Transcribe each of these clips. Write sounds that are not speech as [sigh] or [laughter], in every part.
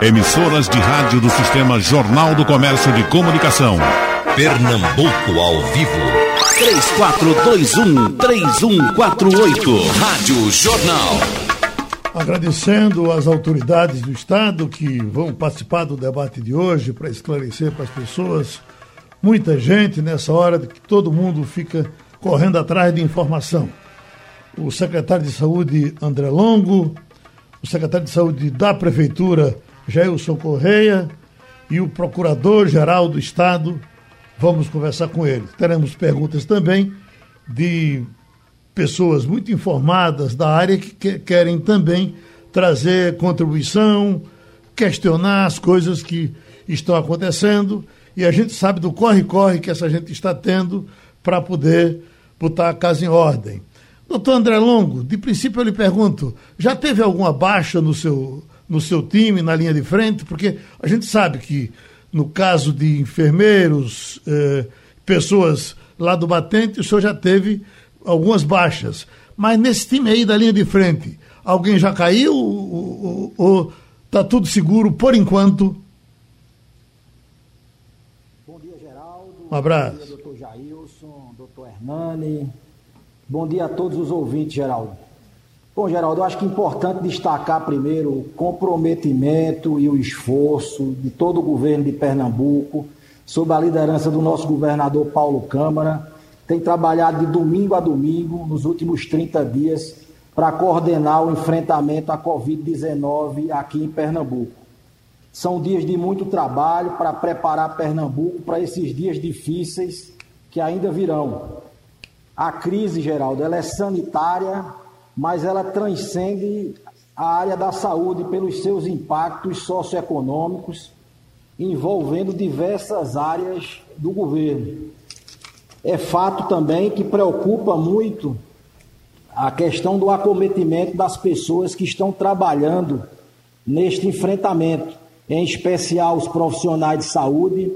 Emissoras de rádio do Sistema Jornal do Comércio de Comunicação. Pernambuco ao vivo. 3421-3148. Rádio Jornal. Agradecendo às autoridades do Estado que vão participar do debate de hoje para esclarecer para as pessoas. Muita gente nessa hora que todo mundo fica correndo atrás de informação. O secretário de Saúde, André Longo, o secretário de Saúde da Prefeitura, Jailson Correia, e o Procurador-Geral do Estado. Vamos conversar com ele. Teremos perguntas também de pessoas muito informadas da área que querem também trazer contribuição, questionar as coisas que estão acontecendo. E a gente sabe do corre-corre que essa gente está tendo para poder botar a casa em ordem. Doutor André Longo, de princípio eu lhe pergunto, já teve alguma baixa no seu, no seu time, na linha de frente? Porque a gente sabe que no caso de enfermeiros, eh, pessoas lá do batente, o senhor já teve algumas baixas. Mas nesse time aí da linha de frente, alguém já caiu ou está tudo seguro por enquanto? Bom dia, Geraldo. Um abraço. Bom dia, doutor Jailson, doutor Hernani. Bom dia a todos os ouvintes, Geraldo. Bom, Geraldo, eu acho que é importante destacar primeiro o comprometimento e o esforço de todo o governo de Pernambuco, sob a liderança do nosso governador Paulo Câmara, tem trabalhado de domingo a domingo, nos últimos 30 dias, para coordenar o enfrentamento à Covid-19 aqui em Pernambuco. São dias de muito trabalho para preparar Pernambuco para esses dias difíceis que ainda virão. A crise, Geraldo, ela é sanitária, mas ela transcende a área da saúde pelos seus impactos socioeconômicos, envolvendo diversas áreas do governo. É fato também que preocupa muito a questão do acometimento das pessoas que estão trabalhando neste enfrentamento, em especial os profissionais de saúde,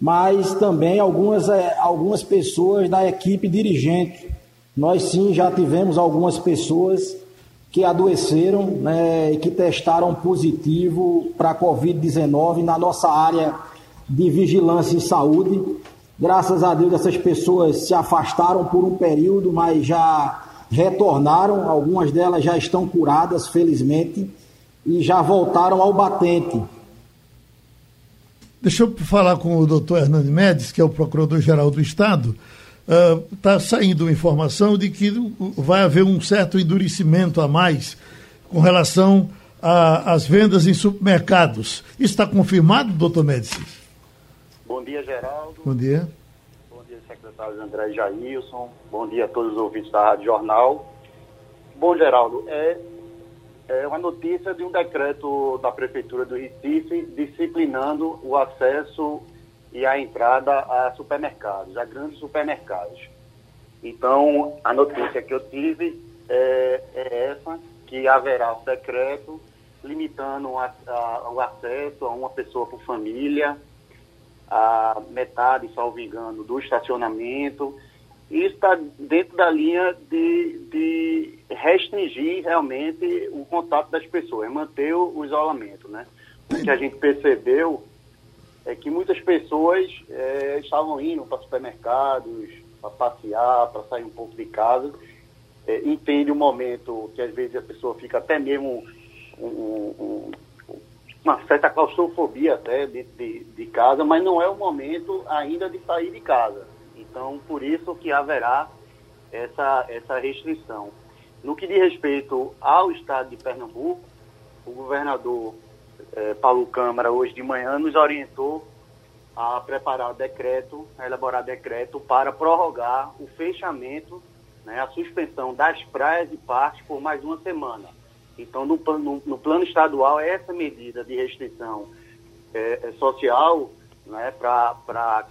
mas também algumas, eh, algumas pessoas da equipe dirigente nós sim já tivemos algumas pessoas que adoeceram né, e que testaram positivo para a Covid-19 na nossa área de vigilância em saúde. Graças a Deus, essas pessoas se afastaram por um período, mas já retornaram. Algumas delas já estão curadas, felizmente, e já voltaram ao batente. Deixa eu falar com o doutor Hernani Mendes, que é o Procurador-Geral do Estado está uh, saindo informação de que vai haver um certo endurecimento a mais com relação às vendas em supermercados. Isso está confirmado, doutor Médici? Bom dia, Geraldo. Bom dia. Bom dia, secretário André Jailson. Bom dia a todos os ouvintes da Rádio Jornal. Bom, Geraldo, é, é uma notícia de um decreto da Prefeitura do Recife disciplinando o acesso e a entrada a supermercados, a grandes supermercados. Então, a notícia que eu tive é, é essa, que haverá um decreto limitando a, a, o acesso a uma pessoa por família, a metade, salvo engano, do estacionamento. Isso está dentro da linha de, de restringir realmente o contato das pessoas, manter o, o isolamento, né? O que a gente percebeu é que muitas pessoas é, estavam indo para supermercados, para passear, para sair um pouco de casa. É, entende o momento que às vezes a pessoa fica até mesmo um, um, uma certa claustrofobia até de, de, de, casa, mas não é o momento ainda de sair de casa. Então, por isso que haverá essa, essa restrição. No que diz respeito ao estado de Pernambuco, o governador é, Paulo Câmara, hoje de manhã, nos orientou a preparar decreto, a elaborar decreto para prorrogar o fechamento, né, a suspensão das praias e parques por mais uma semana. Então, no, no, no plano estadual, essa medida de restrição é, é social né, para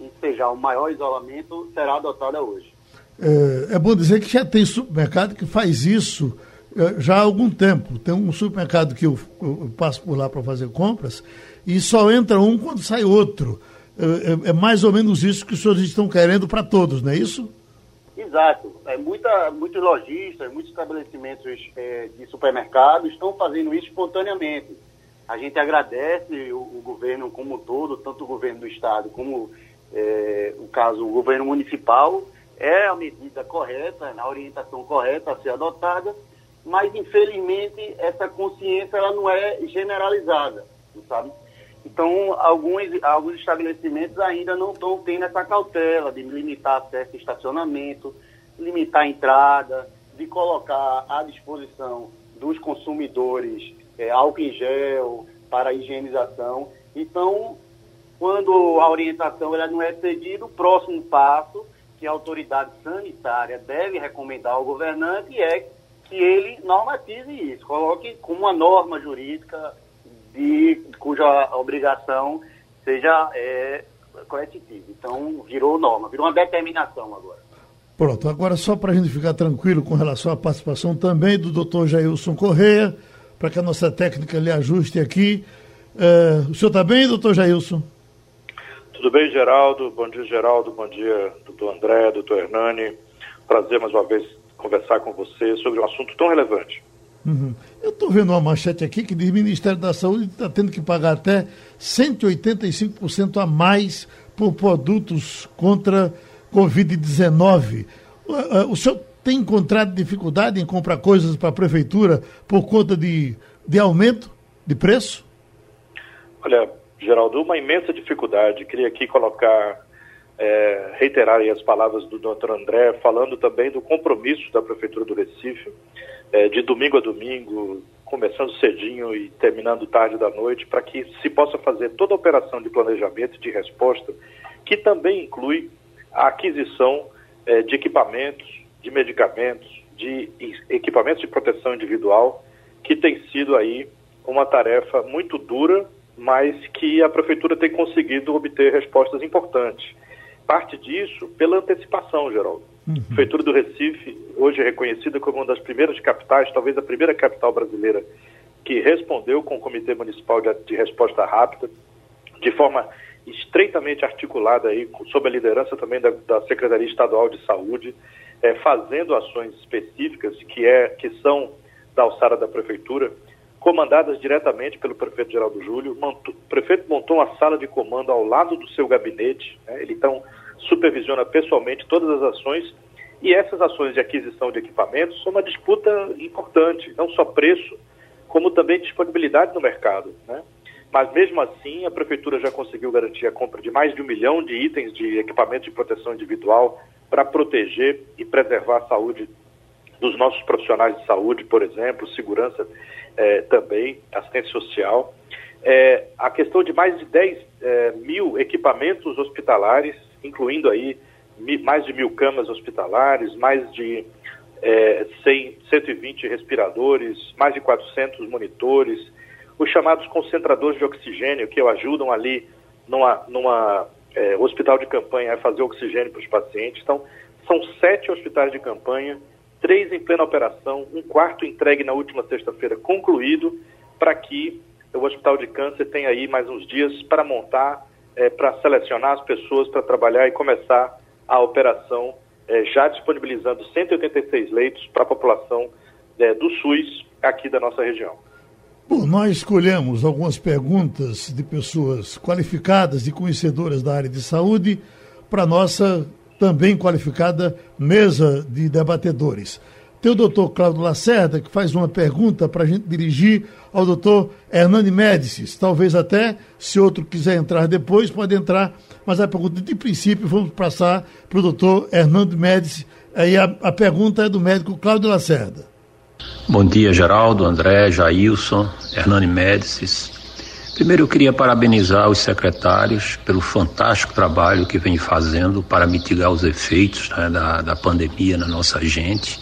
ensejar o maior isolamento será adotada hoje. É, é bom dizer que já tem supermercado que faz isso já há algum tempo. Tem um supermercado que eu, eu passo por lá para fazer compras e só entra um quando sai outro. É, é, é, mais ou menos isso que os senhores estão querendo para todos, não é isso? Exato. É muita, muitos lojistas, muitos estabelecimentos é, de supermercados estão fazendo isso espontaneamente. A gente agradece o, o governo como um todo, tanto o governo do estado como é, o caso o governo municipal, é a medida correta, a orientação correta a ser adotada, mas infelizmente essa consciência ela não é generalizada, sabe? Então, alguns, alguns estabelecimentos ainda não estão tendo essa cautela de limitar acesso a estacionamento, limitar a entrada, de colocar à disposição dos consumidores é, álcool em gel para higienização. Então, quando a orientação ela não é seguida, o próximo passo que a autoridade sanitária deve recomendar ao governante é que ele normatize isso, coloque como uma norma jurídica de cuja obrigação seja é, coercitiva. Então, virou norma, virou uma determinação agora. Pronto, agora só para a gente ficar tranquilo com relação à participação também do doutor Jailson Correia, para que a nossa técnica lhe ajuste aqui. É, o senhor está bem, doutor Jailson? Tudo bem, Geraldo? Bom dia, Geraldo. Bom dia, doutor André, doutor Hernani. Prazer mais uma vez conversar com você sobre um assunto tão relevante. Uhum. Eu estou vendo uma manchete aqui que diz que o Ministério da Saúde está tendo que pagar até 185% a mais por produtos contra Covid-19. O senhor tem encontrado dificuldade em comprar coisas para a prefeitura por conta de, de aumento de preço? Olha, Geraldo, uma imensa dificuldade. Queria aqui colocar, é, reiterar as palavras do doutor André, falando também do compromisso da Prefeitura do Recife é, de domingo a domingo, começando cedinho e terminando tarde da noite, para que se possa fazer toda a operação de planejamento e de resposta, que também inclui a aquisição é, de equipamentos, de medicamentos, de equipamentos de proteção individual, que tem sido aí uma tarefa muito dura, mas que a prefeitura tem conseguido obter respostas importantes. Parte disso pela antecipação, Geraldo. Uhum. A Prefeitura do Recife, hoje é reconhecida como uma das primeiras capitais, talvez a primeira capital brasileira, que respondeu com o Comitê Municipal de, de Resposta Rápida, de forma estreitamente articulada aí, sob a liderança também da, da Secretaria Estadual de Saúde, é, fazendo ações específicas que, é, que são da alçada da Prefeitura, comandadas diretamente pelo prefeito Geraldo Júlio. O prefeito montou uma sala de comando ao lado do seu gabinete, né? ele então supervisiona pessoalmente todas as ações e essas ações de aquisição de equipamentos são uma disputa importante, não só preço, como também disponibilidade no mercado. Né? Mas mesmo assim, a Prefeitura já conseguiu garantir a compra de mais de um milhão de itens de equipamento de proteção individual para proteger e preservar a saúde dos nossos profissionais de saúde, por exemplo, segurança eh, também, assistência social. Eh, a questão de mais de 10 eh, mil equipamentos hospitalares incluindo aí mais de mil camas hospitalares, mais de é, 100, 120 respiradores, mais de 400 monitores, os chamados concentradores de oxigênio que ajudam ali numa, numa é, hospital de campanha a fazer oxigênio para os pacientes. Então, são sete hospitais de campanha, três em plena operação, um quarto entregue na última sexta-feira concluído, para que o Hospital de Câncer tenha aí mais uns dias para montar é, para selecionar as pessoas para trabalhar e começar a operação, é, já disponibilizando 186 leitos para a população é, do SUS aqui da nossa região. Bom, nós escolhemos algumas perguntas de pessoas qualificadas e conhecedoras da área de saúde para nossa também qualificada mesa de debatedores. Tem o doutor Cláudio Lacerda, que faz uma pergunta para a gente dirigir ao doutor Hernani Médicis. Talvez até, se outro quiser entrar depois, pode entrar, mas a pergunta, de princípio, vamos passar para o doutor Hernando Médicis. Aí a, a pergunta é do médico Cláudio Lacerda. Bom dia, Geraldo, André, Jailson, Hernani Médicis. Primeiro, eu queria parabenizar os secretários pelo fantástico trabalho que vem fazendo para mitigar os efeitos né, da, da pandemia na nossa gente.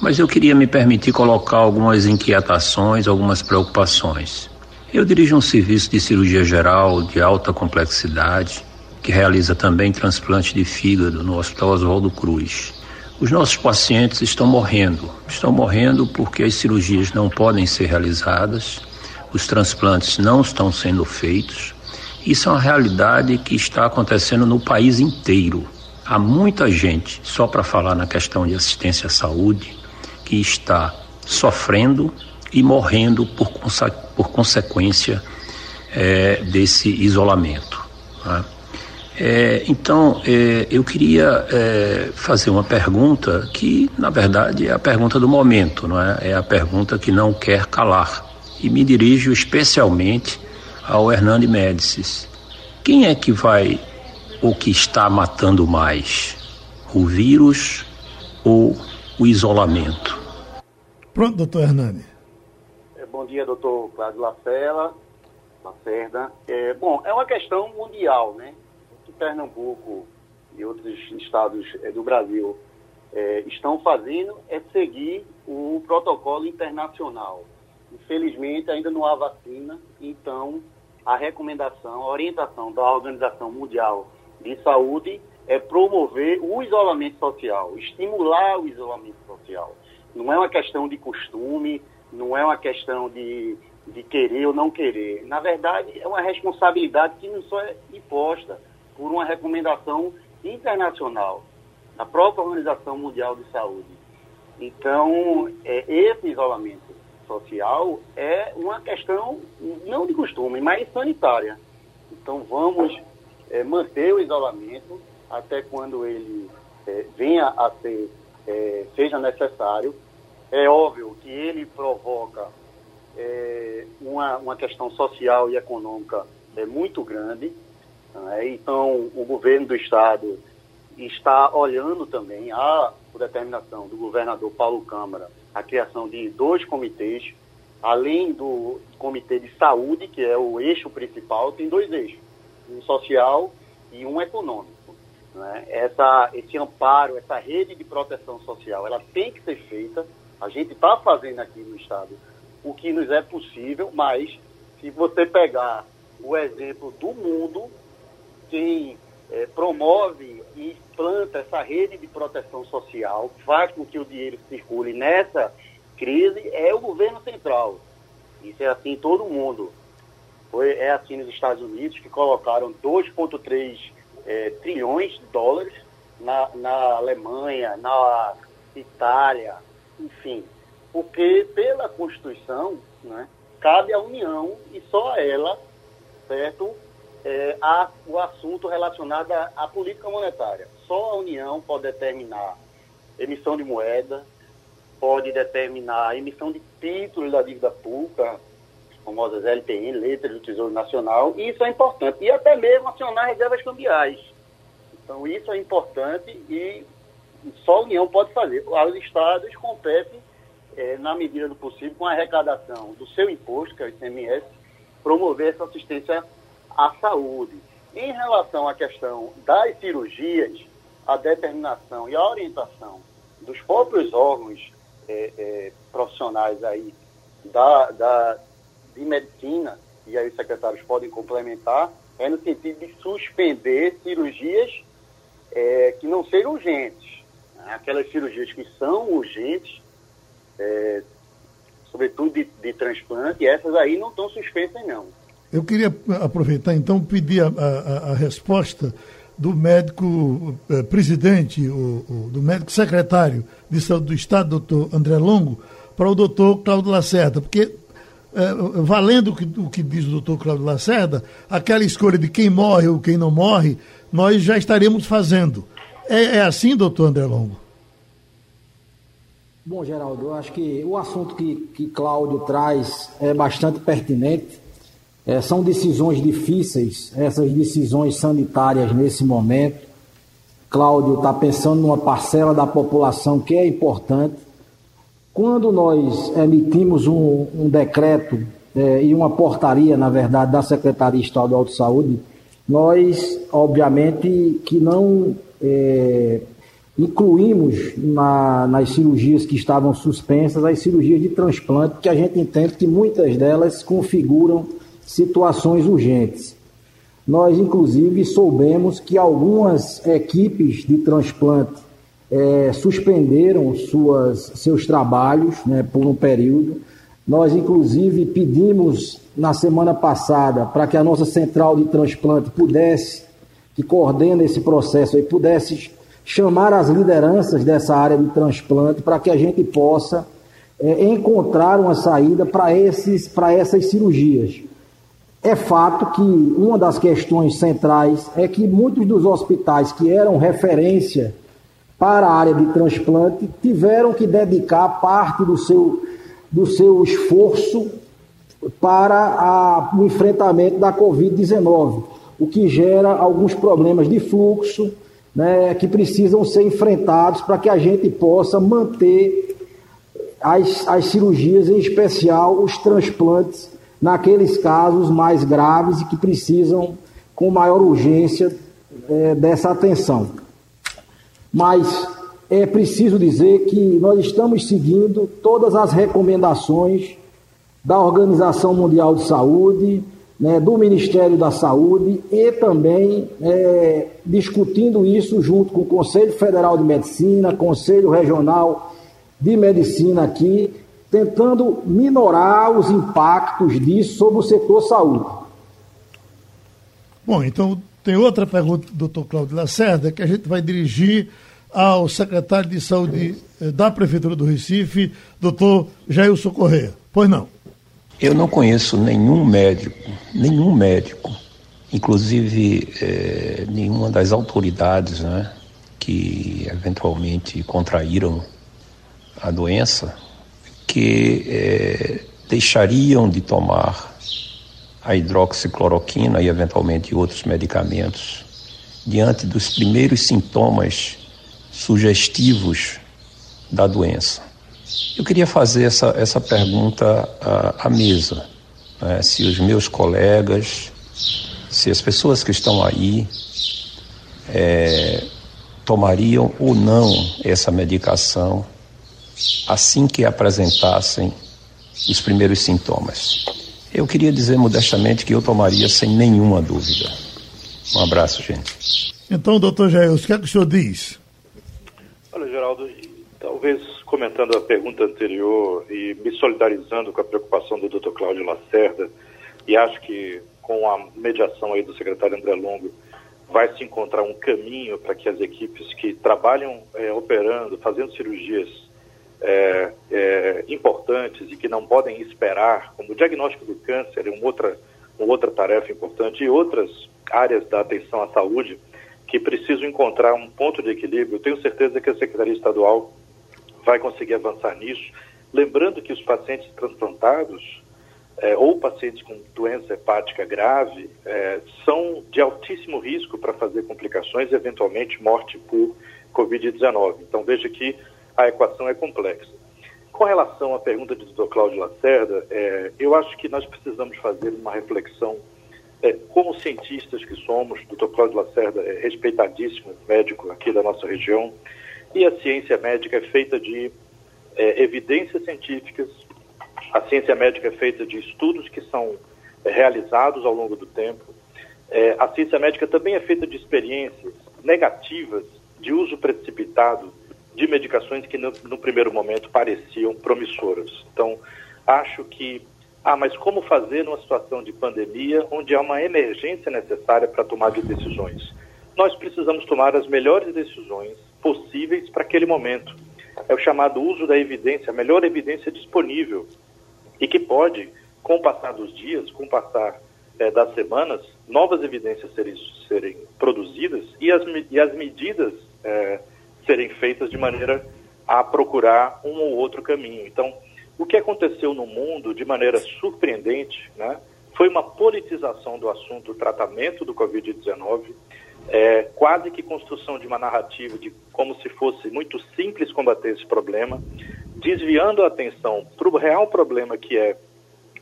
Mas eu queria me permitir colocar algumas inquietações, algumas preocupações. Eu dirijo um serviço de cirurgia geral de alta complexidade, que realiza também transplante de fígado no Hospital Oswaldo Cruz. Os nossos pacientes estão morrendo. Estão morrendo porque as cirurgias não podem ser realizadas, os transplantes não estão sendo feitos. Isso é uma realidade que está acontecendo no país inteiro. Há muita gente, só para falar na questão de assistência à saúde, que está sofrendo e morrendo por, por consequência é, desse isolamento. Né? É, então, é, eu queria é, fazer uma pergunta que, na verdade, é a pergunta do momento, não é? É a pergunta que não quer calar. E me dirijo especialmente ao Hernani Médicis. Quem é que vai ou que está matando mais? O vírus ou o isolamento? Pronto, doutor Hernani. É, bom dia, doutor Cláudio Lacela, Lacerda. É, bom, é uma questão mundial, né? O que Pernambuco e outros estados é, do Brasil é, estão fazendo é seguir o protocolo internacional. Infelizmente, ainda não há vacina, então a recomendação, a orientação da Organização Mundial de Saúde é promover o isolamento social, estimular o isolamento social. Não é uma questão de costume, não é uma questão de, de querer ou não querer. Na verdade, é uma responsabilidade que não só é imposta por uma recomendação internacional, da própria Organização Mundial de Saúde. Então, é, esse isolamento social é uma questão não de costume, mas sanitária. Então vamos é, manter o isolamento até quando ele é, venha a ser, é, seja necessário. É óbvio que ele provoca uma, uma questão social e econômica é, muito grande. Né? Então o governo do estado está olhando também a determinação do governador Paulo Câmara a criação de dois comitês, além do comitê de saúde, que é o eixo principal, tem dois eixos, um social e um econômico. Né? Essa, esse amparo, essa rede de proteção social, ela tem que ser feita. A gente está fazendo aqui no Estado o que nos é possível, mas se você pegar o exemplo do mundo, quem é, promove e implanta essa rede de proteção social, faz com que o dinheiro circule nessa crise, é o governo central. Isso é assim em todo mundo. Foi, é assim nos Estados Unidos, que colocaram 2,3 é, trilhões de dólares na, na Alemanha, na Itália, enfim. Porque pela Constituição, né, cabe à União e só a ela, certo, é, a, o assunto relacionado à, política monetária. Só a União pode determinar emissão de moeda, pode determinar emissão de títulos da dívida pública, famosas LTN, letras do Tesouro Nacional, e isso é importante. E até mesmo acionar reservas cambiais. Então, isso é importante e só a União pode fazer. Os estados competem, é, na medida do possível, com a arrecadação do seu imposto, que é o ICMS, promover essa assistência à saúde. Em relação à questão das cirurgias, a determinação e a orientação dos próprios órgãos é, é, profissionais aí da, da, de medicina, e aí os secretários podem complementar, é no sentido de suspender cirurgias é, que não sejam urgentes. Né? Aquelas cirurgias que são urgentes, é, sobretudo de, de transplante, essas aí não estão suspensas não. Eu queria aproveitar então pedir a, a, a resposta do médico eh, presidente, o, o, do médico secretário de saúde do Estado, doutor André Longo, para o doutor Cláudio Lacerda, porque eh, valendo o que, o que diz o doutor Cláudio Lacerda, aquela escolha de quem morre ou quem não morre, nós já estaremos fazendo. É, é assim, doutor André Longo? Bom, Geraldo, eu acho que o assunto que, que Cláudio traz é bastante pertinente é, são decisões difíceis, essas decisões sanitárias nesse momento. Cláudio está pensando numa parcela da população que é importante. Quando nós emitimos um, um decreto é, e uma portaria, na verdade, da Secretaria Estadual de Saúde, nós, obviamente, que não é, incluímos na, nas cirurgias que estavam suspensas as cirurgias de transplante, que a gente entende que muitas delas configuram situações urgentes. Nós, inclusive, soubemos que algumas equipes de transplante é, suspenderam suas, seus trabalhos né, por um período. Nós, inclusive, pedimos na semana passada para que a nossa central de transplante pudesse, que coordena esse processo, aí, pudesse chamar as lideranças dessa área de transplante para que a gente possa é, encontrar uma saída para essas cirurgias. É fato que uma das questões centrais é que muitos dos hospitais que eram referência para a área de transplante tiveram que dedicar parte do seu, do seu esforço para a, o enfrentamento da Covid-19, o que gera alguns problemas de fluxo né, que precisam ser enfrentados para que a gente possa manter as, as cirurgias, em especial os transplantes naqueles casos mais graves e que precisam com maior urgência é, dessa atenção. Mas é preciso dizer que nós estamos seguindo todas as recomendações da Organização Mundial de Saúde, né, do Ministério da Saúde e também é, discutindo isso junto com o Conselho Federal de Medicina, Conselho Regional de Medicina aqui, tentando minorar os impactos disso sobre o setor saúde. Bom, então tem outra pergunta do Dr. Cláudio Lacerda que a gente vai dirigir ao secretário de Saúde eh, da Prefeitura do Recife, doutor Jailson Correia. Pois não. Eu não conheço nenhum médico, nenhum médico, inclusive é, nenhuma das autoridades né, que eventualmente contraíram a doença, que é, deixariam de tomar a hidroxicloroquina e eventualmente outros medicamentos diante dos primeiros sintomas sugestivos da doença. Eu queria fazer essa, essa pergunta à, à mesa. Né? Se os meus colegas, se as pessoas que estão aí é, tomariam ou não essa medicação assim que apresentassem os primeiros sintomas. Eu queria dizer modestamente que eu tomaria sem nenhuma dúvida. Um abraço, gente. Então, doutor Jair, o que é que o senhor diz? Olha, Geraldo, talvez comentando a pergunta anterior e me solidarizando com a preocupação do doutor Cláudio Lacerda, e acho que com a mediação aí do secretário André Longo, vai se encontrar um caminho para que as equipes que trabalham é, operando, fazendo cirurgias é, é, importantes e que não podem esperar, como o diagnóstico do câncer, uma outra, uma outra tarefa importante, e outras áreas da atenção à saúde que precisam encontrar um ponto de equilíbrio. Eu tenho certeza que a Secretaria Estadual vai conseguir avançar nisso. Lembrando que os pacientes transplantados é, ou pacientes com doença hepática grave é, são de altíssimo risco para fazer complicações e eventualmente morte por Covid-19. Então veja que a equação é complexa. Com relação à pergunta do Dr. Cláudio Lacerda, é, eu acho que nós precisamos fazer uma reflexão, é, como cientistas que somos, o Dr. Cláudio Lacerda é respeitadíssimo médico aqui da nossa região, e a ciência médica é feita de é, evidências científicas, a ciência médica é feita de estudos que são é, realizados ao longo do tempo, é, a ciência médica também é feita de experiências negativas de uso precipitado de medicações que no, no, primeiro momento pareciam promissoras. Então, acho que, ah, mas como fazer numa situação de pandemia onde há uma emergência necessária para tomar de decisões? Nós precisamos tomar as melhores decisões possíveis para aquele momento. É o chamado uso da evidência, a melhor evidência disponível e que pode, com o passar dos dias, com o passar é, das semanas, novas evidências serem, serem produzidas e as, e as medidas é, serem feitas de maneira a procurar um ou outro caminho. Então, o que aconteceu no mundo de maneira surpreendente, né, foi uma politização do assunto do tratamento do Covid-19, é, quase que construção de uma narrativa de como se fosse muito simples combater esse problema, desviando a atenção para o real problema que é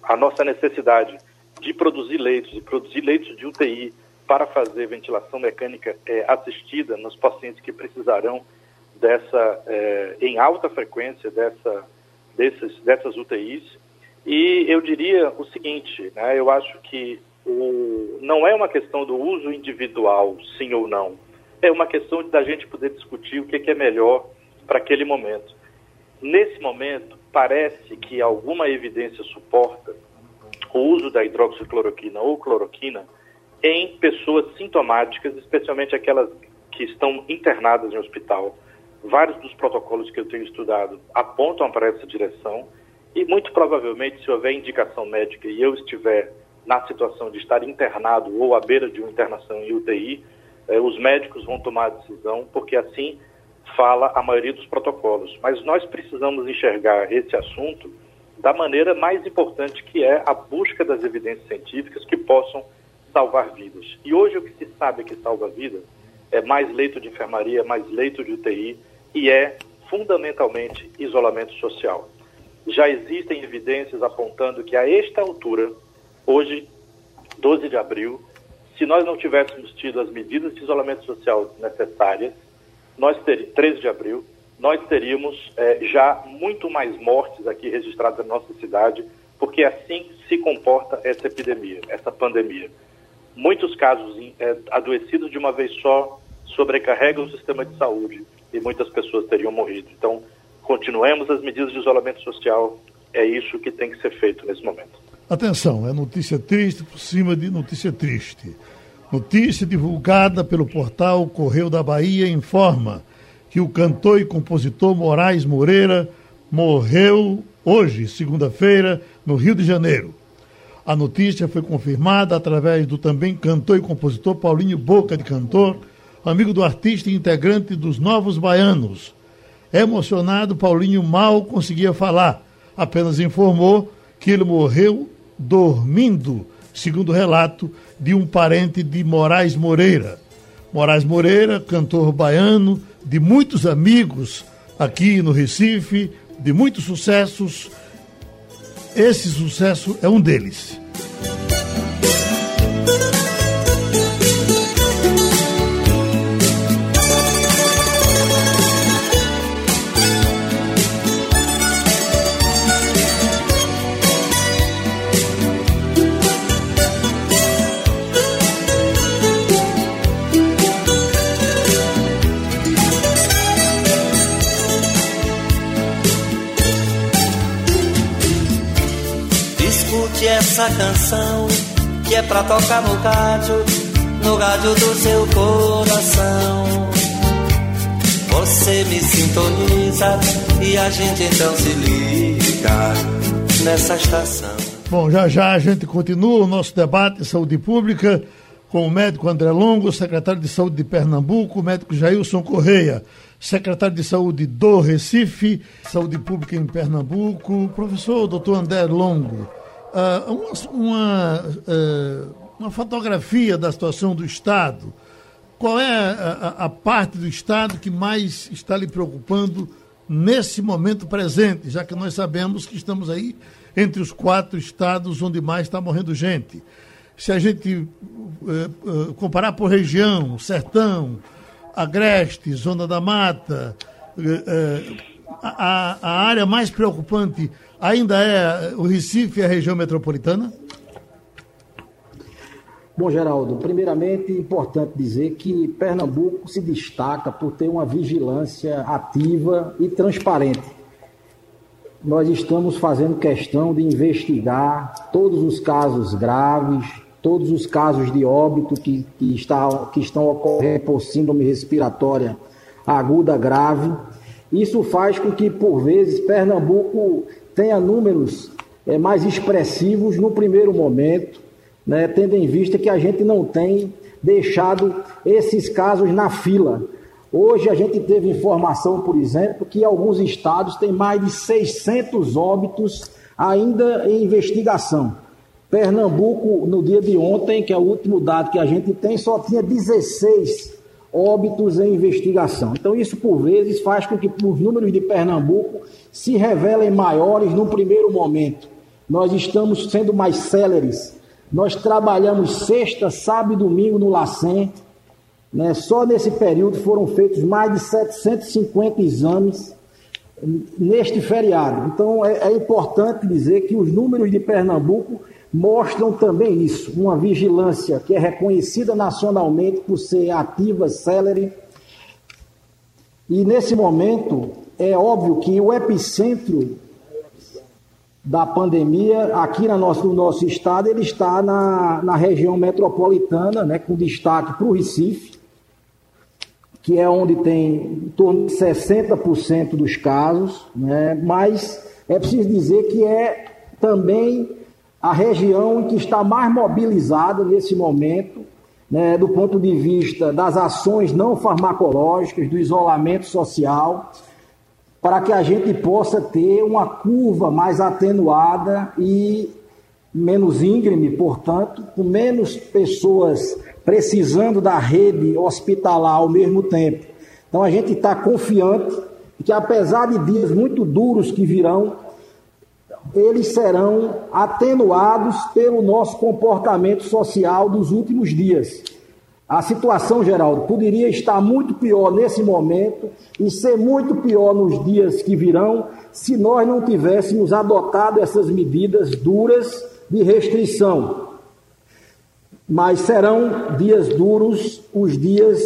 a nossa necessidade de produzir leitos, de produzir leitos de UTI, para fazer ventilação mecânica é, assistida nos pacientes que precisarão dessa, é, em alta frequência dessa, desses, dessas UTIs. E eu diria o seguinte, né, eu acho que o, não é uma questão do uso individual, sim ou não. É uma questão da gente poder discutir o que, que é melhor para aquele momento. Nesse momento, parece que alguma evidência suporta o uso da hidroxicloroquina ou cloroquina em pessoas sintomáticas, especialmente aquelas que estão internadas em hospital, Vários dos protocolos que eu tenho estudado apontam para essa direção e muito provavelmente, se houver indicação médica e eu estiver na situação de estar internado ou à beira de uma internação em UTI, eh, os médicos vão tomar a decisão, porque assim fala a maioria dos protocolos. Mas nós precisamos enxergar esse assunto da maneira mais importante, que é a busca das evidências científicas que possam salvar vidas. E hoje o que se sabe que salva vidas é mais leito de enfermaria, mais leito de UTI e é fundamentalmente isolamento social. Já existem evidências apontando que a esta altura, hoje, 12 de abril, se nós não tivéssemos tido as medidas de isolamento social necessárias, nós teríamos, 13 de abril, nós teríamos é, já muito mais mortes aqui registradas na nossa cidade, porque assim se comporta essa epidemia, essa pandemia. Muitos casos é, adoecidos de uma vez só sobrecarregam o sistema de saúde e muitas pessoas teriam morrido. Então, continuemos as medidas de isolamento social, é isso que tem que ser feito nesse momento. Atenção, é notícia triste por cima de notícia triste. Notícia divulgada pelo portal Correio da Bahia informa que o cantor e compositor Moraes Moreira morreu hoje, segunda-feira, no Rio de Janeiro. A notícia foi confirmada através do também cantor e compositor Paulinho Boca de Cantor, amigo do artista e integrante dos Novos Baianos. Emocionado, Paulinho mal conseguia falar, apenas informou que ele morreu dormindo, segundo relato de um parente de Moraes Moreira. Moraes Moreira, cantor baiano, de muitos amigos aqui no Recife, de muitos sucessos. Esse sucesso é um deles. Essa canção que é pra tocar no rádio, no rádio do seu coração. Você me sintoniza e a gente então se liga nessa estação. Bom, já já a gente continua o nosso debate saúde pública com o médico André Longo, secretário de Saúde de Pernambuco, o médico Jailson Correia, secretário de Saúde do Recife, Saúde Pública em Pernambuco, professor doutor André Longo uh, uma, uh, uma, fotografia da situação do Estado. Qual é a, a, parte do Estado que mais está lhe preocupando nesse momento presente, já que nós sabemos que estamos aí entre os quatro estados onde mais está morrendo gente? Se a gente uh, comparar por região, Sertão, Agreste, Zona da Mata, a, a área mais preocupante ainda é o Recife e a região metropolitana? Bom, Geraldo, primeiramente é importante dizer que Pernambuco se destaca por ter uma vigilância ativa e transparente. Nós estamos fazendo questão de investigar todos os casos graves, todos os casos de óbito que, que, está, que estão ocorrendo por síndrome respiratória aguda grave. Isso faz com que, por vezes, Pernambuco tenha números é, mais expressivos no primeiro momento, né, tendo em vista que a gente não tem deixado esses casos na fila. Hoje a gente teve informação, por exemplo, que alguns estados têm mais de 600 óbitos ainda em investigação. Pernambuco, no dia de ontem, que é o último dado que a gente tem, só tinha 16 óbitos em investigação. Então, isso por vezes faz com que os números de Pernambuco se revelem maiores no primeiro momento. Nós estamos sendo mais céleres. Nós trabalhamos sexta, sábado e domingo no LACEN. Né? Só nesse período foram feitos mais de 750 exames neste feriado. Então, é, é importante dizer que os números de Pernambuco mostram também isso, uma vigilância que é reconhecida nacionalmente por ser ativa, célere. E nesse momento, é óbvio que o epicentro da pandemia aqui no nosso, no nosso estado, ele está na, na região metropolitana, né, com destaque para o Recife. que é onde tem em torno de 60% dos casos, né? mas é preciso dizer que é também a região que está mais mobilizada nesse momento, né, do ponto de vista das ações não farmacológicas, do isolamento social, para que a gente possa ter uma curva mais atenuada e menos íngreme, portanto, com menos pessoas precisando da rede hospitalar ao mesmo tempo. Então a gente está confiante que, apesar de dias muito duros que virão, eles serão atenuados pelo nosso comportamento social dos últimos dias. A situação, Geraldo, poderia estar muito pior nesse momento e ser muito pior nos dias que virão se nós não tivéssemos adotado essas medidas duras de restrição. Mas serão dias duros os dias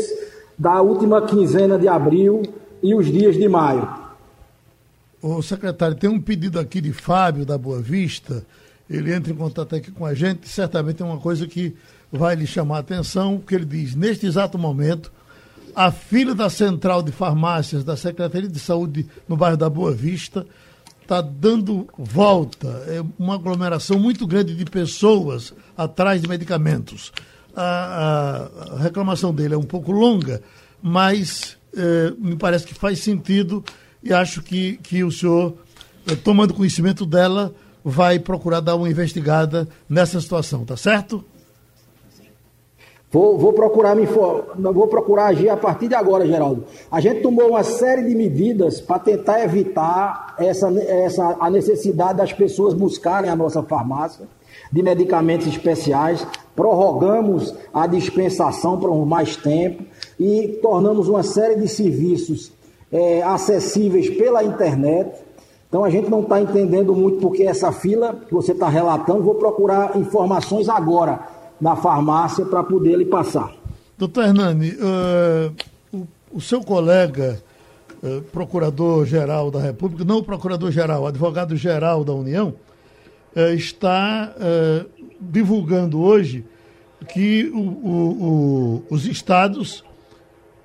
da última quinzena de abril e os dias de maio. O secretário, tem um pedido aqui de Fábio da Boa Vista. Ele entra em contato aqui com a gente. Certamente é uma coisa que vai lhe chamar a atenção, porque ele diz: neste exato momento, a fila da central de farmácias da Secretaria de Saúde no bairro da Boa Vista está dando volta. É uma aglomeração muito grande de pessoas atrás de medicamentos. A, a reclamação dele é um pouco longa, mas eh, me parece que faz sentido e acho que, que o senhor, eh, tomando conhecimento dela, vai procurar dar uma investigada nessa situação, tá certo? Vou, vou procurar me vou procurar agir a partir de agora, Geraldo. A gente tomou uma série de medidas para tentar evitar essa, essa, a necessidade das pessoas buscarem a nossa farmácia de medicamentos especiais. Prorrogamos a dispensação por mais tempo e tornamos uma série de serviços é, acessíveis pela internet. Então a gente não está entendendo muito porque essa fila que você está relatando. Vou procurar informações agora na farmácia para poder lhe passar. Doutor Hernani, uh, o, o, seu colega, uh, procurador-geral da República, não o procurador-geral, advogado-geral da União, uh, está divulgando hoje que o, o, os estados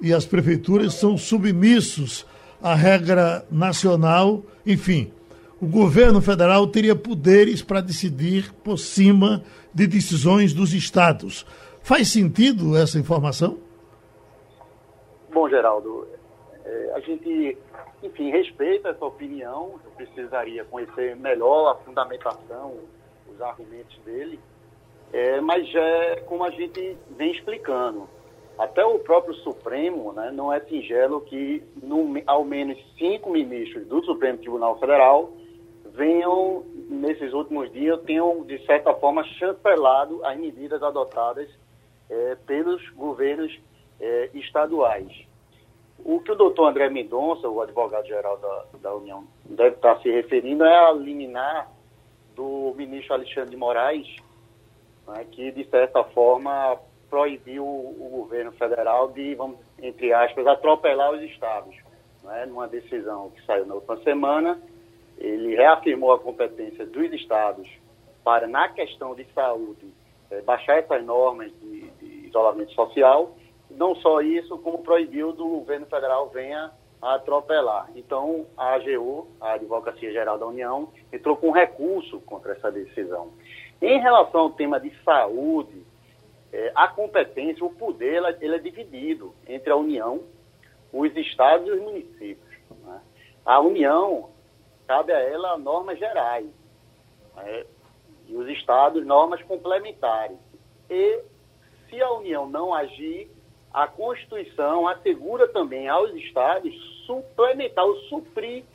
e as prefeituras são submissos à regra nacional, enfim. O governo federal teria poderes para decidir por cima de decisões dos estados. Faz sentido essa informação? Bom, Geraldo, é, a gente, enfim, respeita essa opinião. Eu precisaria conhecer melhor a fundamentação, os argumentos dele. É, mas é como a gente vem explicando até o próprio Supremo, né, não é singelo que no, ao menos cinco ministros do Supremo Tribunal Federal venham, nesses últimos dias, tenham, de certa forma, chancelado as medidas adotadas é, pelos governos é, estaduais. O que o doutor André Mendonça, o advogado-geral da, da União, deve estar se referindo é a liminar do ministro Alexandre de Moraes, né, que, de certa forma, proibiu o, governo federal de, vamos, entre aspas, atropelar os estados. Né? Numa decisão que saiu na última semana, ele reafirmou a competência dos estados para, na questão de saúde, é, baixar essas normas de, de, isolamento social. Não só isso, como proibiu do governo federal venha a atropelar. Então, a AGU, a Advocacia Geral da União, entrou com recurso contra essa decisão. Em relação ao tema de saúde, é, a competência, o poder, ela, ele é dividido entre a União, os estados e os municípios. Né? A União, cabe a ela normas gerais, né? e os estados, normas complementares. E, se a União não agir, a Constituição assegura também aos estados suplementar ou suprir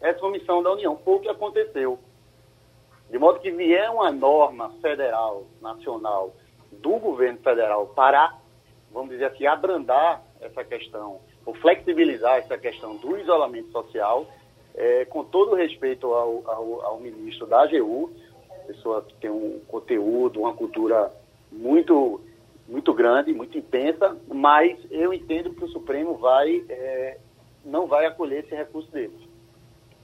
essa omissão da União. Foi o que aconteceu. De modo que vier uma norma federal, nacional, do governo federal para, vamos dizer assim, abrandar essa questão, ou flexibilizar essa questão do isolamento social, é, com todo respeito ao, ao, ao, ministro da AGU, pessoa que tem um conteúdo, uma cultura muito, muito grande, muito intensa, mas eu entendo que o Supremo vai, é, não vai acolher esse recurso deles.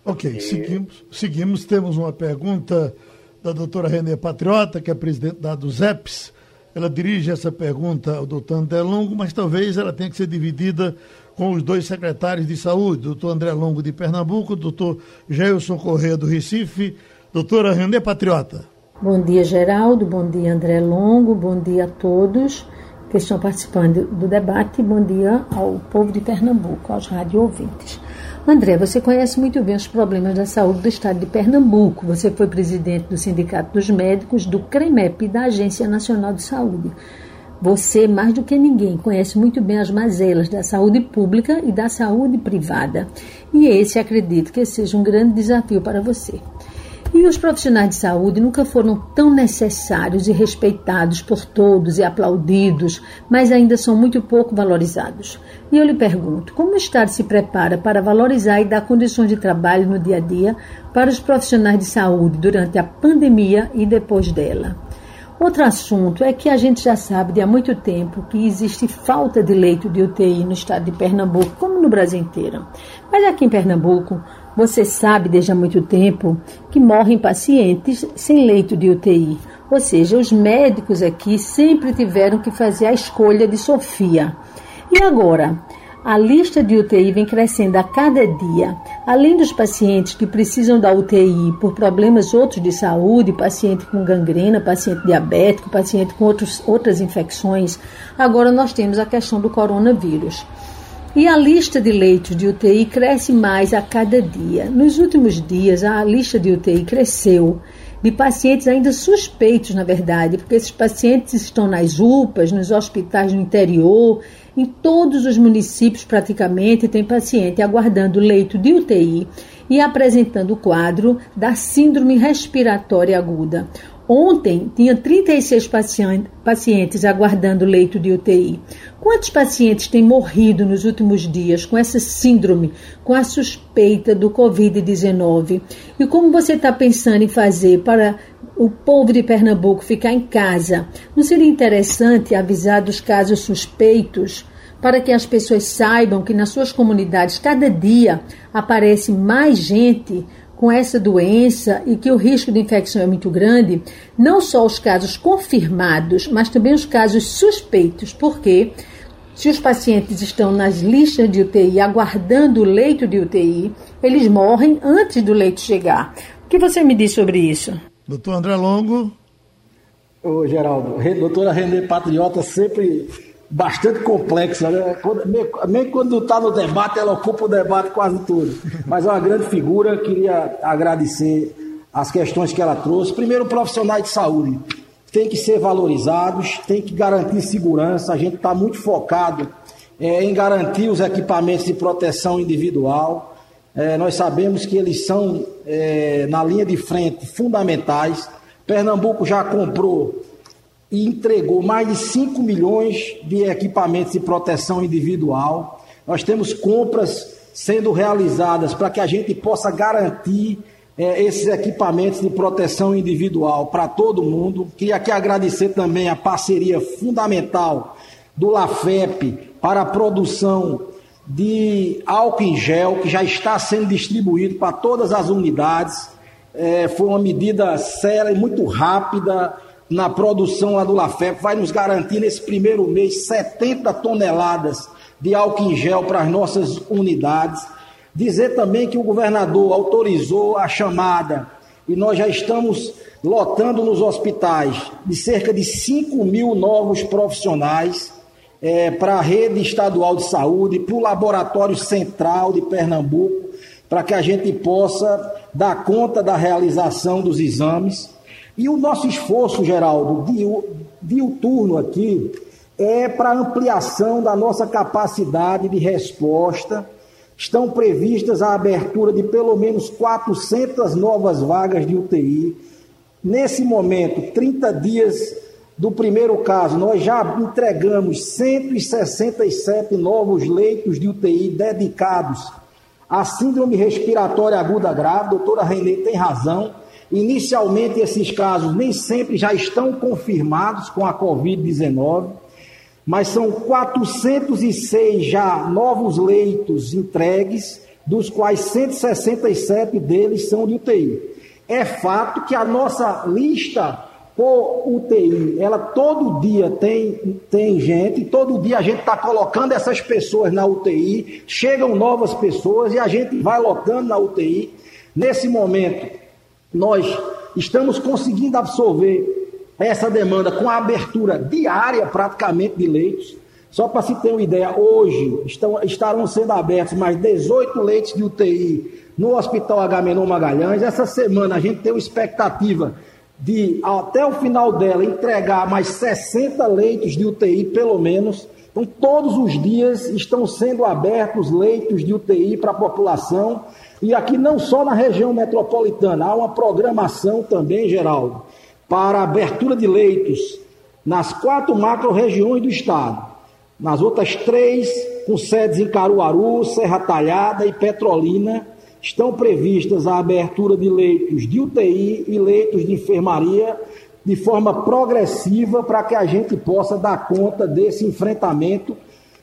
Ok, e... seguimos, seguimos. Temos uma pergunta da doutora Renê Patriota, que é presidente da ADUZEPS ela dirige essa pergunta ao doutor André Longo, mas talvez ela tenha que ser dividida com os dois secretários de saúde, doutor André Longo de Pernambuco, doutor Gelson Corrêa do Recife, doutora René Patriota. Bom dia, Geraldo, bom dia, André Longo, bom dia a todos que estão participando do debate, bom dia ao povo de Pernambuco, aos rádio ouvintes. André, você conhece muito bem os problemas da saúde do estado de Pernambuco. Você foi presidente do Sindicato dos Médicos, do CREMEP e da Agência Nacional de Saúde. Você, mais do que ninguém, conhece muito bem as mazelas da saúde pública e da saúde privada. E esse, acredito que seja um grande desafio para você. E os profissionais de saúde nunca foram tão necessários e respeitados por todos e aplaudidos, mas ainda são muito pouco valorizados. E eu lhe pergunto: como o Estado se prepara para valorizar e dar condições de trabalho no dia a dia para os profissionais de saúde durante a pandemia e depois dela? Outro assunto é que a gente já sabe de há muito tempo que existe falta de leito de UTI no estado de Pernambuco, como no Brasil inteiro. Mas aqui em Pernambuco, você sabe desde há muito tempo que morrem pacientes sem leito de UTI. Ou seja, os médicos aqui sempre tiveram que fazer a escolha de Sofia. E agora? A lista de UTI vem crescendo a cada dia. Além dos pacientes que precisam da UTI por problemas outros de saúde, paciente com gangrena, paciente diabético, paciente com outros, outras infecções, agora nós temos a questão do coronavírus. E a lista de leitos de UTI cresce mais a cada dia. Nos últimos dias, a lista de UTI cresceu de pacientes ainda suspeitos, na verdade, porque esses pacientes estão nas UPAs, nos hospitais no interior, em todos os municípios praticamente tem paciente aguardando leito de UTI e apresentando o quadro da síndrome respiratória aguda. Ontem tinha 36 pacientes aguardando leito de UTI. Quantos pacientes têm morrido nos últimos dias com essa síndrome, com a suspeita do Covid-19? E como você está pensando em fazer para o povo de Pernambuco ficar em casa? Não seria interessante avisar dos casos suspeitos? para que as pessoas saibam que nas suas comunidades cada dia aparece mais gente com essa doença e que o risco de infecção é muito grande, não só os casos confirmados, mas também os casos suspeitos, porque se os pacientes estão nas listas de UTI aguardando o leito de UTI, eles morrem antes do leito chegar. O que você me diz sobre isso? Doutor André Longo. Ô, Geraldo, doutora Renê Patriota sempre bastante complexa, né? Quando, mesmo quando está no debate, ela ocupa o debate quase tudo. Mas é uma grande figura, queria agradecer as questões que ela trouxe. Primeiro, profissionais de saúde tem que ser valorizados, tem que garantir segurança. A gente está muito focado é, em garantir os equipamentos de proteção individual. É, nós sabemos que eles são, é, na linha de frente, fundamentais. Pernambuco já comprou e entregou mais de 5 milhões de equipamentos de proteção individual. Nós temos compras sendo realizadas para que a gente possa garantir é, esses equipamentos de proteção individual para todo mundo. Queria aqui agradecer também a parceria fundamental do LAFEP para a produção de álcool em gel, que já está sendo distribuído para todas as unidades. É, foi uma medida séria e muito rápida na produção lá do Lafep, vai nos garantir nesse primeiro mês 70 toneladas de álcool em gel para as nossas unidades. Dizer também que o governador autorizou a chamada e nós já estamos lotando nos hospitais de cerca de 5 mil novos profissionais é, para a rede estadual de saúde, para o laboratório central de Pernambuco, para que a gente possa dar conta da realização dos exames. E o nosso esforço, Geraldo, diuturno aqui, é para ampliação da nossa capacidade de resposta. Estão previstas a abertura de pelo menos 400 novas vagas de UTI. Nesse momento, 30 dias do primeiro caso, nós já entregamos 167 novos leitos de UTI dedicados à síndrome respiratória aguda grave. A doutora Renê tem razão Inicialmente, esses casos nem sempre já estão confirmados com a Covid-19, mas são 406 já novos leitos entregues, dos quais 167 deles são de UTI. É fato que a nossa lista por UTI, ela todo dia tem, tem gente, todo dia a gente está colocando essas pessoas na UTI, chegam novas pessoas e a gente vai lotando na UTI. Nesse momento, nós estamos conseguindo absorver essa demanda com a abertura diária praticamente de leitos. Só para se ter uma ideia, hoje estão, estarão sendo abertos mais 18 leitos de UTI no Hospital Agamenon Magalhães. Essa semana a gente tem uma expectativa de, até o final dela, entregar mais 60 leitos de UTI, pelo menos. Então, todos os dias estão sendo abertos leitos de UTI para a população. E aqui, não só na região metropolitana, há uma programação também, Geraldo, para abertura de leitos nas quatro macro-regiões do estado. Nas outras três, com sedes em Caruaru, Serra Talhada e Petrolina, estão previstas a abertura de leitos de UTI e leitos de enfermaria de forma progressiva para que a gente possa dar conta desse enfrentamento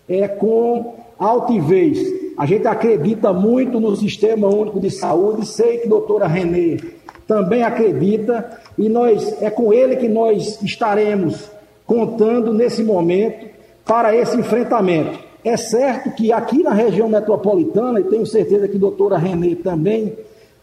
é, com altivez. A gente acredita muito no Sistema Único de Saúde, sei que a doutora Renê também acredita, e nós é com ele que nós estaremos contando nesse momento para esse enfrentamento. É certo que aqui na região metropolitana, e tenho certeza que a doutora Renê também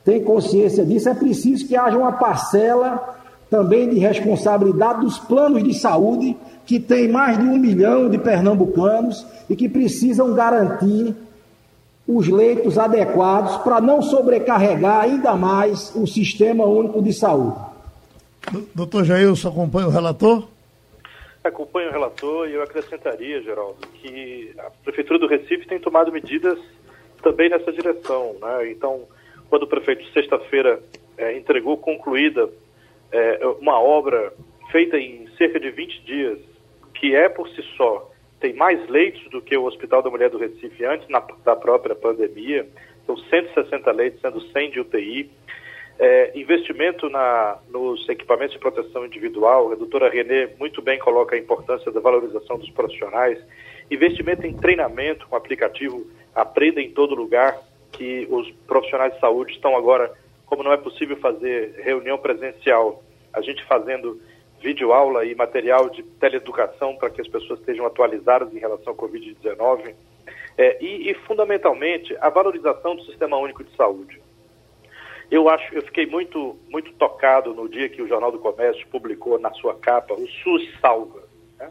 tem consciência disso, é preciso que haja uma parcela também de responsabilidade dos planos de saúde, que tem mais de um milhão de pernambucanos e que precisam garantir os leitos adequados para não sobrecarregar ainda mais o sistema único de saúde. Doutor Jailson, acompanha o relator? Acompanho o relator e eu acrescentaria, Geraldo, que a Prefeitura do Recife tem tomado medidas também nessa direção. Né? Então, quando o prefeito, sexta-feira, é, entregou concluída é, uma obra feita em cerca de 20 dias, que é por si só, tem mais leitos do que o Hospital da Mulher do Recife antes na, da própria pandemia, são 160 leitos, sendo 100 de UTI, é, investimento na, nos equipamentos de proteção individual, a doutora Renê muito bem coloca a importância da valorização dos profissionais, investimento em treinamento com aplicativo Aprenda em Todo Lugar, que os profissionais de saúde estão agora, como não é possível fazer reunião presencial, a gente fazendo videoaula e material de teleeducação para que as pessoas estejam atualizadas em relação ao Covid-19. É, e, e, fundamentalmente, a valorização do Sistema Único de Saúde. Eu acho, eu fiquei muito, muito tocado no dia que o Jornal do Comércio publicou na sua capa o SUS salva. Né?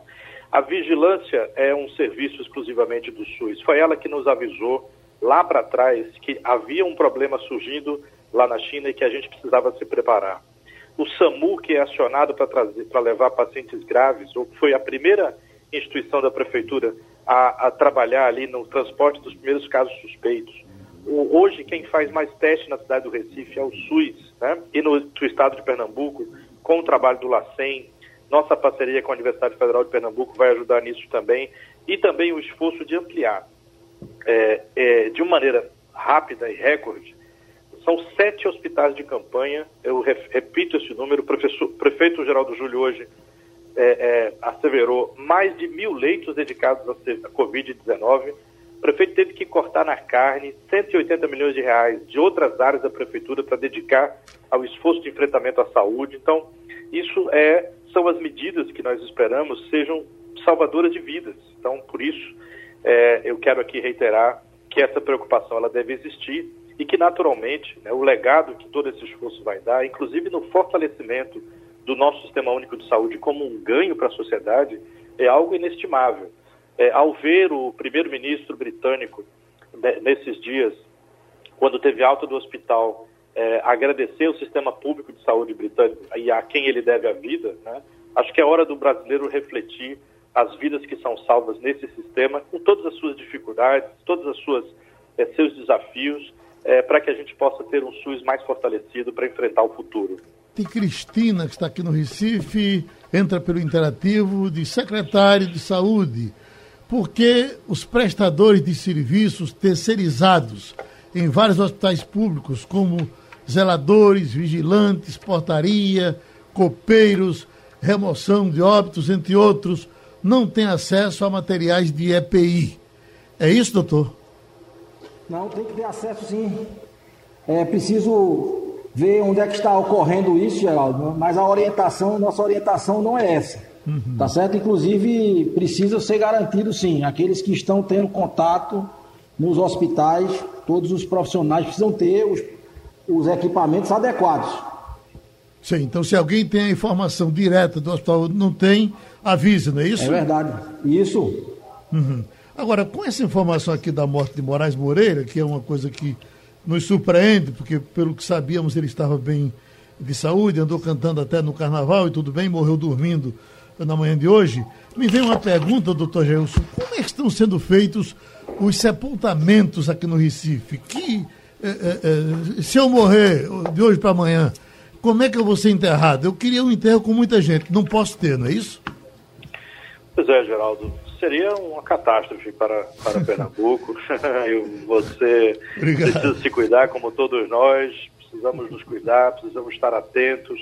A vigilância é um serviço exclusivamente do SUS. Foi ela que nos avisou lá para trás que havia um problema surgindo lá na China e que a gente precisava se preparar. O SAMU, que é acionado para levar pacientes graves, ou foi a primeira instituição da prefeitura a, a trabalhar ali no transporte dos primeiros casos suspeitos hoje quem faz mais teste na cidade do Recife é o SUS, né? E no, no estado de Pernambuco, com o trabalho do LACEN, nossa parceria com a Universidade Federal de Pernambuco vai ajudar nisso também, e também o esforço de ampliar é, é, de uma maneira rápida e recorde. São sete hospitais de campanha, eu repito esse número, o prefeito Geraldo Júlio hoje é, é, asseverou mais de mil leitos dedicados à Covid-19, o prefeito teve que cortar na carne 180 milhões de reais de outras áreas da prefeitura para dedicar ao esforço de enfrentamento à saúde. Então, isso é, são as medidas que nós esperamos sejam salvadoras de vidas. Então, por isso, é, eu quero aqui reiterar que essa preocupação ela deve existir e que, naturalmente, né, o legado que todo esse esforço vai dar, inclusive no fortalecimento do nosso sistema único de saúde como um ganho para a sociedade, é algo inestimável. É, ao ver o primeiro-ministro britânico né, nesses dias, quando teve alta do hospital, é, agradecer o sistema público de saúde britânico e a quem ele deve a vida, né, acho que é hora do brasileiro refletir as vidas que são salvas nesse sistema, com todas as suas dificuldades, todos os é, seus desafios, é, para que a gente possa ter um SUS mais fortalecido para enfrentar o futuro. Tem Cristina, que está aqui no Recife, entra pelo interativo de secretário de saúde porque os prestadores de serviços terceirizados em vários hospitais públicos, como zeladores, vigilantes, portaria, copeiros, remoção de óbitos, entre outros, não têm acesso a materiais de EPI. É isso, doutor? Não, tem que ter acesso sim. É preciso ver onde é que está ocorrendo isso, Geraldo, mas a orientação, nossa orientação não é essa. Uhum. Tá certo? Inclusive, precisa ser garantido sim, aqueles que estão tendo contato nos hospitais, todos os profissionais precisam ter os, os equipamentos adequados. Sim, então se alguém tem a informação direta do hospital, não tem, avise, não é isso? É verdade. Isso. Uhum. Agora, com essa informação aqui da morte de Moraes Moreira, que é uma coisa que nos surpreende, porque pelo que sabíamos ele estava bem de saúde, andou cantando até no carnaval e tudo bem, morreu dormindo na manhã de hoje. Me vem uma pergunta, doutor Gelson, como é que estão sendo feitos os sepultamentos aqui no Recife? Que, é, é, se eu morrer de hoje para amanhã, como é que eu vou ser enterrado? Eu queria um enterro com muita gente, não posso ter, não é isso? Pois é, Geraldo. Seria uma catástrofe para, para Pernambuco. [laughs] você Obrigado. precisa se cuidar, como todos nós, precisamos nos cuidar, precisamos estar atentos.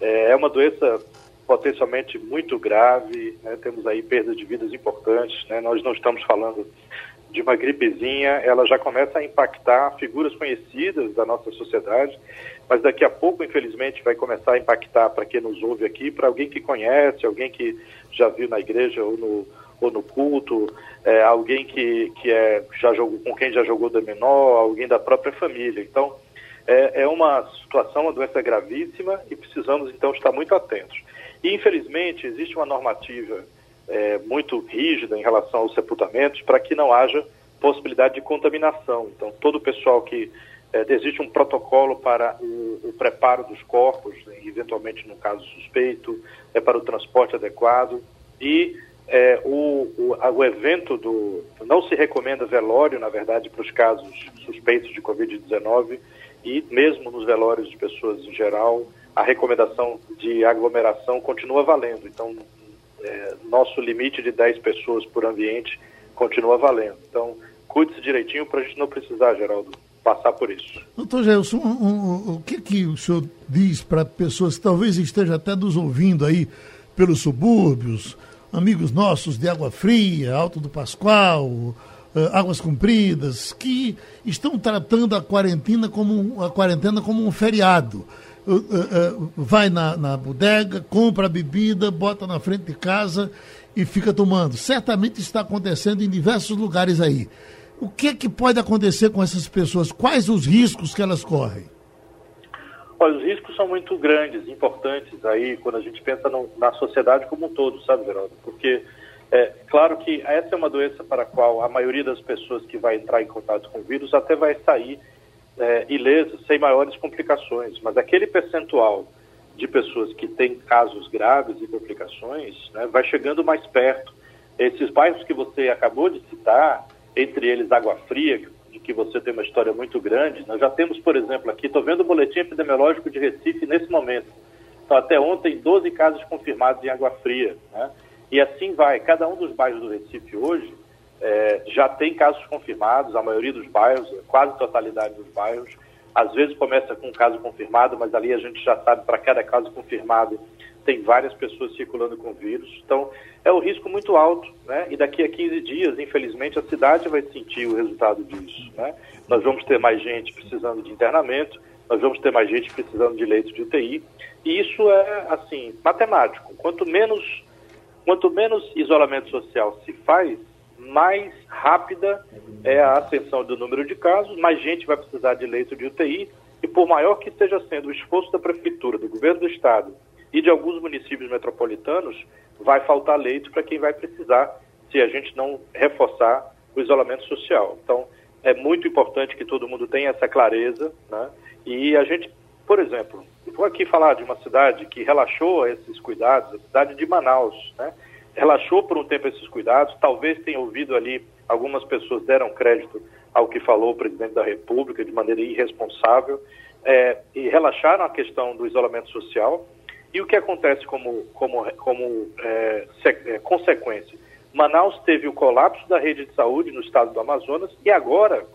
É, é uma doença potencialmente muito grave, né? temos aí perdas de vidas importantes. Né? Nós não estamos falando de uma gripezinha, ela já começa a impactar figuras conhecidas da nossa sociedade, mas daqui a pouco, infelizmente, vai começar a impactar para quem nos ouve aqui, para alguém que conhece, alguém que já viu na igreja ou no, ou no culto, é, alguém que, que é, já jogou, com quem já jogou dominó, alguém da própria família. Então, é, é uma situação, uma doença gravíssima e precisamos, então, estar muito atentos. E, infelizmente, existe uma normativa é, muito rígida em relação aos sepultamentos para que não haja possibilidade de contaminação. Então, todo o pessoal que. É, existe um protocolo para o, o, preparo dos corpos, eventualmente no caso suspeito, é para o transporte adequado e é, o, o, o, evento do. Não se recomenda velório, na verdade, para os casos suspeitos de Covid-19 e mesmo nos velórios de pessoas em geral, a recomendação de aglomeração continua valendo. Então, é, nosso limite de 10 pessoas por ambiente continua valendo. Então, cuide-se direitinho para a gente não precisar, Geraldo, passar por isso. Doutor Gelson, um, um, o que, que o senhor diz para pessoas que talvez estejam até nos ouvindo aí pelos subúrbios, amigos nossos de Água Fria, Alto do Pascoal, uh, Águas Compridas, que estão tratando a quarentena como, a quarentena como um feriado? uh, uh, vai na, na bodega, compra a bebida, bota na frente de casa e fica tomando. Certamente está acontecendo em diversos lugares aí. O que, é que pode acontecer com essas pessoas? Quais os riscos que elas correm? Olha, os riscos são muito grandes, importantes aí, quando a gente pensa no, na sociedade como um todo, sabe, Geraldo? Porque é claro que essa é uma doença para a qual a maioria das pessoas que vai entrar em contato com o vírus até vai sair é, ileso, sem maiores complicações, mas aquele percentual de pessoas que têm casos graves e complicações né, vai chegando mais perto. Esses bairros que você acabou de citar, entre eles Água Fria, de que você tem uma história muito grande, nós já temos, por exemplo, aqui, estou vendo o boletim epidemiológico de Recife nesse momento. Então, até ontem, 12 casos confirmados em Água Fria. Né? E assim vai. Cada um dos bairros do Recife hoje é, já tem casos confirmados, a maioria dos bairros, quase totalidade dos bairros. Às vezes começa com um caso confirmado, mas ali a gente já sabe para cada caso confirmado tem várias pessoas circulando com vírus. Então, é um risco muito alto, né? E daqui a 15 dias, infelizmente, a cidade vai sentir o resultado disso, né? Nós vamos ter mais gente precisando de internamento, nós vamos ter mais gente precisando de leitos de UTI, e isso é, assim, matemático. Quanto menos, quanto menos isolamento social se faz, mais rápida é a ascensão do número de casos, mais gente vai precisar de leito de UTI, e por maior que esteja sendo o esforço da Prefeitura, do Governo do Estado e de alguns municípios metropolitanos, vai faltar leito para quem vai precisar, se a gente não reforçar o isolamento social. Então, é muito importante que todo mundo tenha essa clareza, né? E a gente, por exemplo, vou aqui falar de uma cidade que relaxou esses cuidados, a cidade de Manaus, né? relaxou por um tempo esses cuidados, talvez tenha ouvido ali, algumas pessoas deram crédito ao que falou o presidente da República de maneira irresponsável, é, e relaxaram a questão do isolamento social. E o que acontece como, como, como é, é, consequência? Manaus teve o colapso da rede de saúde no estado do Amazonas e agora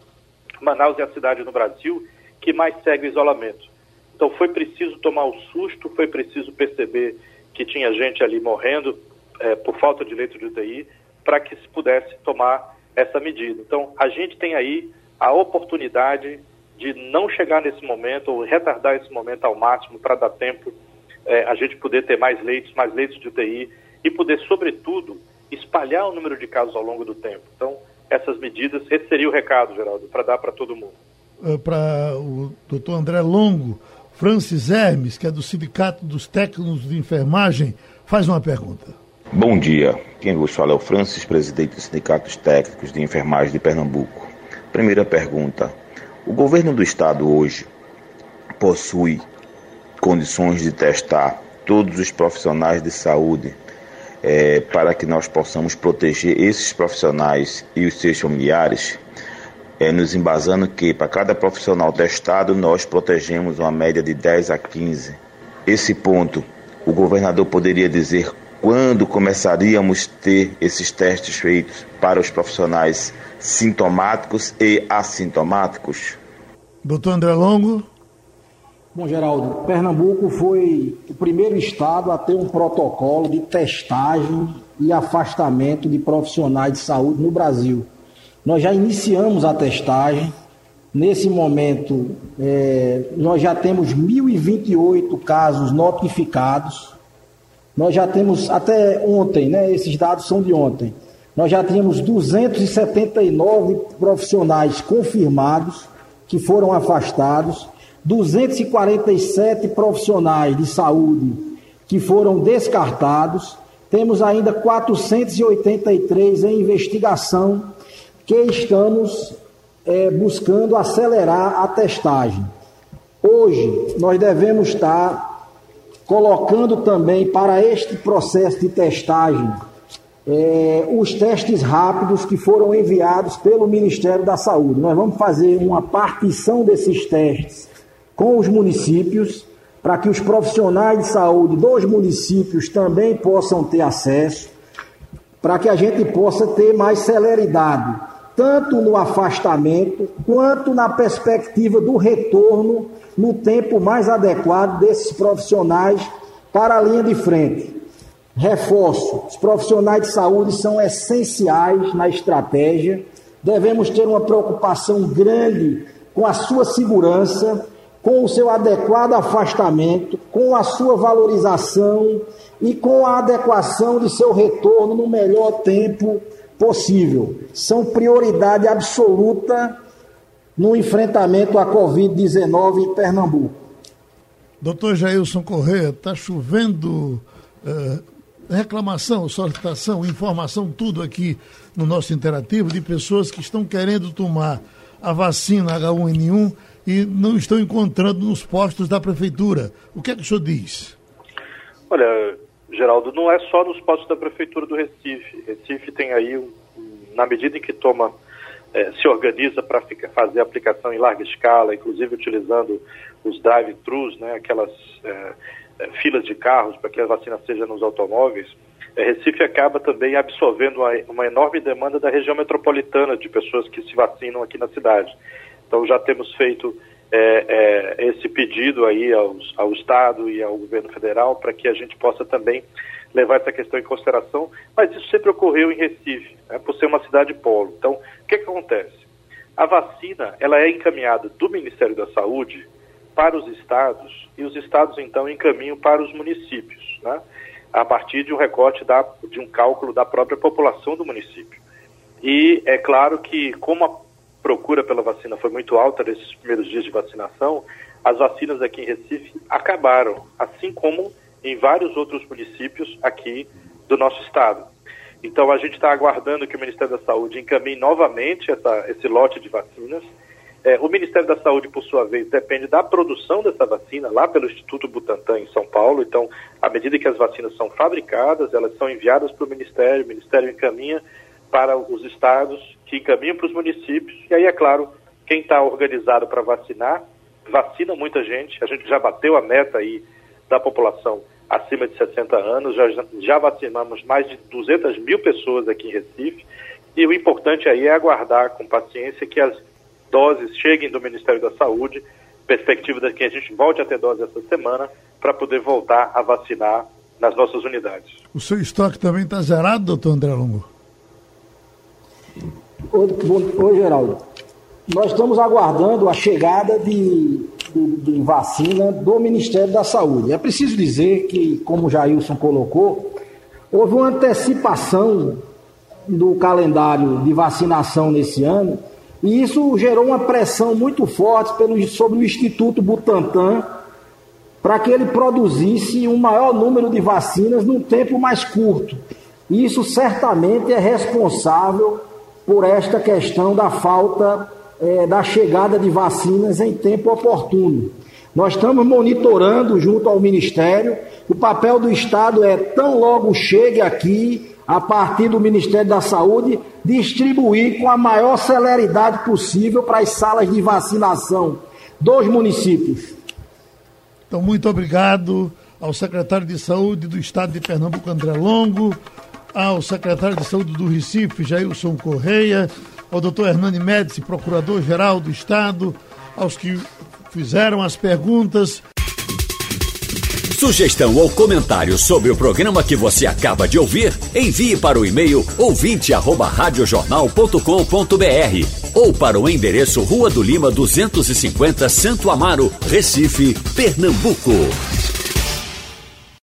Manaus é a cidade no Brasil que mais segue o isolamento. Então foi preciso tomar o susto, foi preciso perceber que tinha gente ali morrendo é, por falta de leito de UTI, para que se pudesse tomar essa medida. Então, a gente tem aí a oportunidade de não chegar nesse momento ou retardar esse momento ao máximo para dar tempo é, a gente poder ter mais leitos, mais leitos de UTI e poder, sobretudo, espalhar o número de casos ao longo do tempo. Então, essas medidas, esse seria o recado, Geraldo, para dar para todo mundo. Uh, para o doutor André Longo, Francis Hermes, que é do Sindicato dos Técnicos de Enfermagem, faz uma pergunta. Bom dia. Quem vos fala é o Francis, presidente do Sindicato dos Técnicos de Enfermagem de Pernambuco. Primeira pergunta. O governo do estado hoje possui condições de testar todos os profissionais de saúde é, para que nós possamos proteger esses profissionais e os seus familiares, é, nos embasando que para cada profissional testado nós protegemos uma média de 10 a 15. Esse ponto, o governador poderia dizer quando começaríamos a ter esses testes feitos para os profissionais sintomáticos e assintomáticos? Doutor André Longo. Bom, Geraldo, Pernambuco foi o primeiro estado a ter um protocolo de testagem e afastamento de profissionais de saúde no Brasil. Nós já iniciamos a testagem. Nesse momento, é, nós já temos 1.028 casos notificados. Nós já temos, até ontem, né, esses dados são de ontem, nós já tínhamos 279 profissionais confirmados que foram afastados 247 profissionais de saúde que foram descartados, temos ainda 483 em investigação que estamos é, buscando acelerar a testagem. Hoje, nós devemos estar colocando também para este processo de testagem é, os testes rápidos que foram enviados pelo Ministério da Saúde. Nós vamos fazer uma partição desses testes com os municípios, para que os profissionais de saúde dos municípios também possam ter acesso, para que a gente possa ter mais celeridade, tanto no afastamento quanto na perspectiva do retorno no tempo mais adequado desses profissionais para a linha de frente. Reforço: os profissionais de saúde são essenciais na estratégia. Devemos ter uma preocupação grande com a sua segurança com o seu adequado afastamento, com a sua valorização e com a adequação de seu retorno no melhor tempo possível. São prioridade absoluta no enfrentamento à Covid-19 em Pernambuco. Doutor Jailson Corrêa, está chovendo uh, reclamação, solicitação, informação, tudo aqui no nosso interativo de pessoas que estão querendo tomar a vacina H1N1 e não estão encontrando nos postos da prefeitura. O que é que o senhor diz? Olha, Geraldo, não é só nos postos da prefeitura do Recife. Recife tem aí, na medida em que toma, é, se organiza para fazer aplicação em larga escala, inclusive utilizando os drive-thrus, né, aquelas é, é, filas de carros para que a vacina seja nos automóveis, Recife acaba também absorvendo uma, uma enorme demanda da região metropolitana de pessoas que se vacinam aqui na cidade. Então já temos feito é, é, esse pedido aí aos, ao Estado e ao governo federal para que a gente possa também levar essa questão em consideração, mas isso sempre ocorreu em Recife, né, por ser uma cidade polo. Então, o que, que acontece? A vacina ela é encaminhada do Ministério da Saúde para os estados e os estados então encaminham para os municípios, né, a partir de um recorte da, de um cálculo da própria população do município. E é claro que como procura pela vacina foi muito alta nesses primeiros dias de vacinação, as vacinas aqui em Recife acabaram, assim como em vários outros municípios aqui do nosso estado. Então a gente está aguardando que o Ministério da Saúde encaminhe novamente essa, esse lote de vacinas. É, o Ministério da Saúde, por sua vez, depende da produção dessa vacina lá pelo Instituto Butantan em São Paulo. Então, à medida que as vacinas são fabricadas, elas são enviadas para o Ministério, o Ministério encaminha para os estados, que encaminham para os municípios. E aí, é claro, quem está organizado para vacinar, vacina muita gente. A gente já bateu a meta aí da população acima de 60 anos, já, já vacinamos mais de 200 mil pessoas aqui em Recife. E o importante aí é aguardar com paciência que as doses cheguem do Ministério da Saúde, perspectiva de que a gente volte a ter dose essa semana para poder voltar a vacinar nas nossas unidades. O seu estoque também está zerado, doutor André Longo? Oi, Geraldo. nós estamos aguardando a chegada de, de, de, vacina do Ministério da Saúde. É preciso dizer que, como o Jailson colocou, houve uma antecipação do calendário de vacinação nesse ano, e isso gerou uma pressão muito forte pelo, sobre o Instituto Butantan para que ele produzisse um maior número de vacinas num tempo mais curto. Isso certamente é responsável por esta questão da falta é, da chegada de vacinas em tempo oportuno. Nós estamos monitorando junto ao Ministério. O papel do Estado é tão logo chegue aqui, a partir do Ministério da Saúde, distribuir com a maior celeridade possível para as salas de vacinação dos municípios. Então, muito obrigado ao secretário de Saúde do Estado de Pernambuco, André Longo, ao secretário de Saúde do Recife, Jailson Correia, ao doutor Hernani Médici, procurador-geral do Estado, aos que fizeram as perguntas. Sugestão ou comentário sobre o programa que você acaba de ouvir, envie para o e-mail ouvinte@radiojornal.com.br ou para o endereço Rua do Lima 250, Santo Amaro, Recife, Pernambuco.